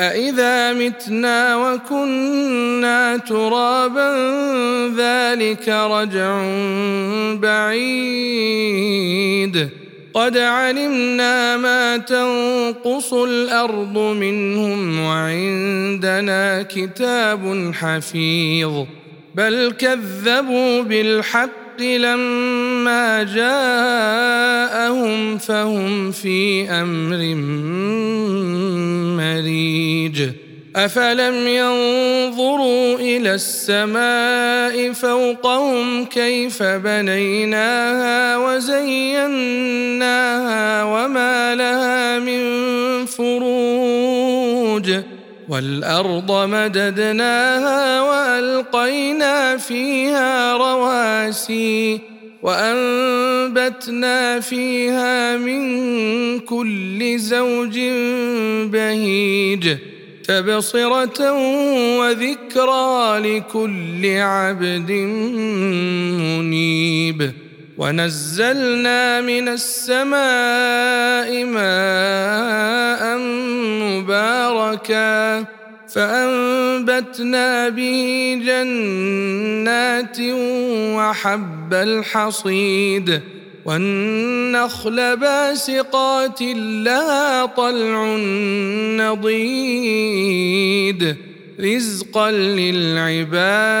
أإذا متنا وكنا ترابا ذلك رجع بعيد قد علمنا ما تنقص الأرض منهم وعندنا كتاب حفيظ بل كذبوا بالحق لما جاءهم فهم في أمر مريج افلم ينظروا إلى السماء فوقهم كيف بنيناها وزيناها وما لها من فروج والأرض مددناها وألقينا فيها رواسي وأنبتنا فيها من كل زوج بهيج تبصرة وذكرى لكل عبد منيب ونزلنا من السماء ماء مباركا فأنبتنا به جنات وحب الحصيد والنخل باسقات لها طلع نضيد رزقا للعباد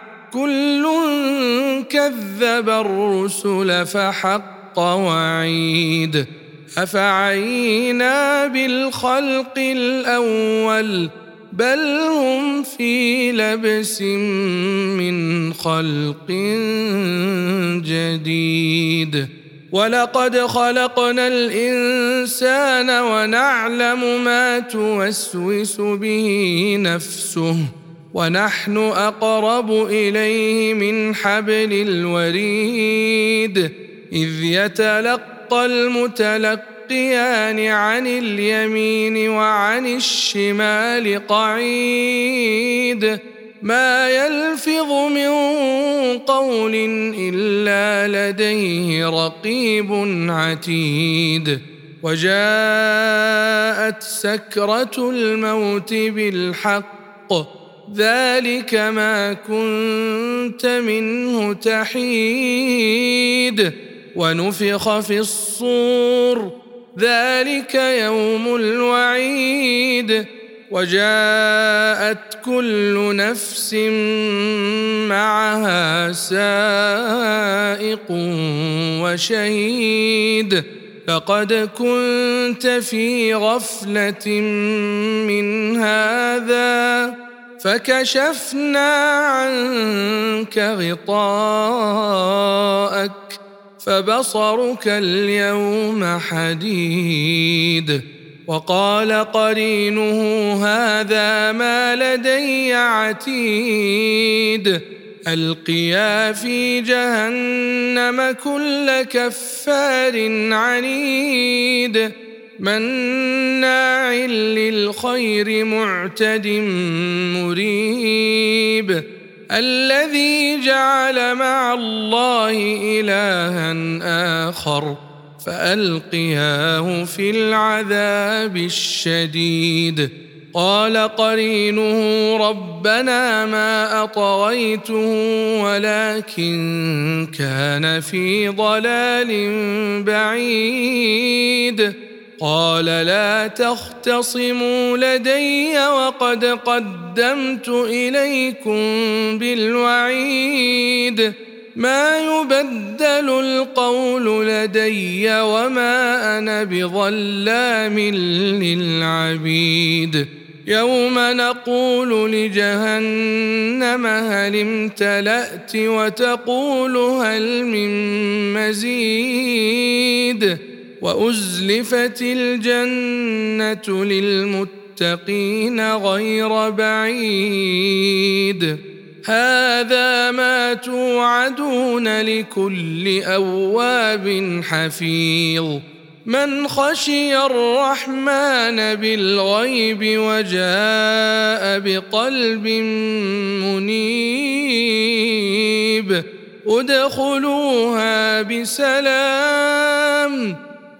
كل كذب الرسل فحق وعيد أفعينا بالخلق الأول بل هم في لبس من خلق جديد ولقد خلقنا الإنسان ونعلم ما توسوس به نفسه ونحن أقرب إليه من حبل الوريد إذ يتلقى المتلقيان عن اليمين وعن الشمال قعيد. ما يلفظ من قول إلا لديه رقيب عتيد. وجاءت سكرة الموت بالحق ذلك ما كنت منه تحيد. ونفخ في الصور. ذلك يوم الوعيد. وجاءت كل نفس معها سائق وشهيد. فقد كنت في غفلة من هذا. فكشفنا عنك غطاءك فبصرك اليوم حديد. وقال قرينه هذا ما لدي عتيد. ألقيا في جهنم كل كفار عنيد. مناع للخير معتد مريب. الذي جعل مع الله إلها آخر فألقياه في العذاب الشديد. قال قرينه ربنا ما اطغيته ولكن كان في ضلال بعيد. قال لا تختصموا لدي وقد قدمت إليكم بالوعيد. ما يبدل القول لدي وما أنا بظلام للعبيد. يوم نقول لجهنم هل امتلأت وتقول هل من مزيد. وأزلفت الجنة للمتقين غير بعيد. هذا ما توعدون لكل أواب حفيظ. من خشي الرحمن بالغيب وجاء بقلب منيب. ادخلوها بسلام.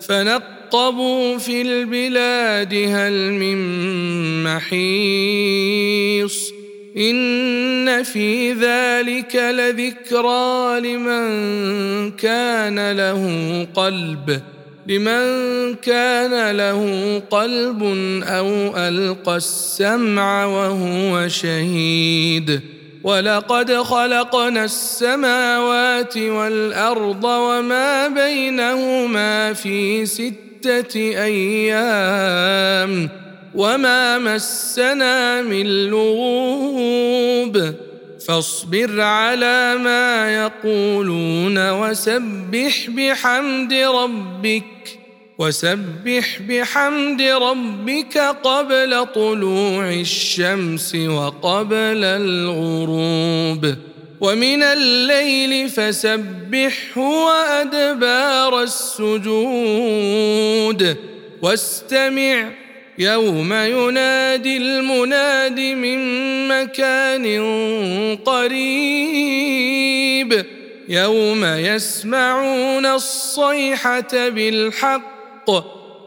فنقبوا في البلاد هل من محيص إن في ذلك لذكرى لمن كان له قلب لمن كان له قلب أو ألقى السمع وهو شهيد ولقد خلقنا السماوات والأرض وما بينهما في ستة أيام وما مسنا من لغوب فاصبر على ما يقولون وسبح بحمد ربك وسبح بحمد ربك قبل طلوع الشمس وقبل الغروب. ومن الليل فسبحه وأدبار السجود. واستمع يوم ينادي المناد من مكان قريب. يوم يسمعون الصيحة بالحق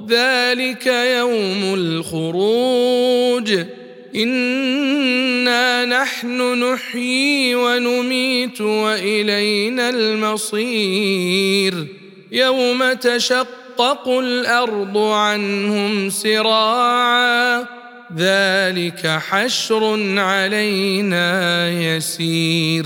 ذلك يوم الخروج. إنا نحن نحيي ونميت وإلينا المصير. يوم تشق تشقق الأرض عنهم سراعا ذلك حشر علينا يسير.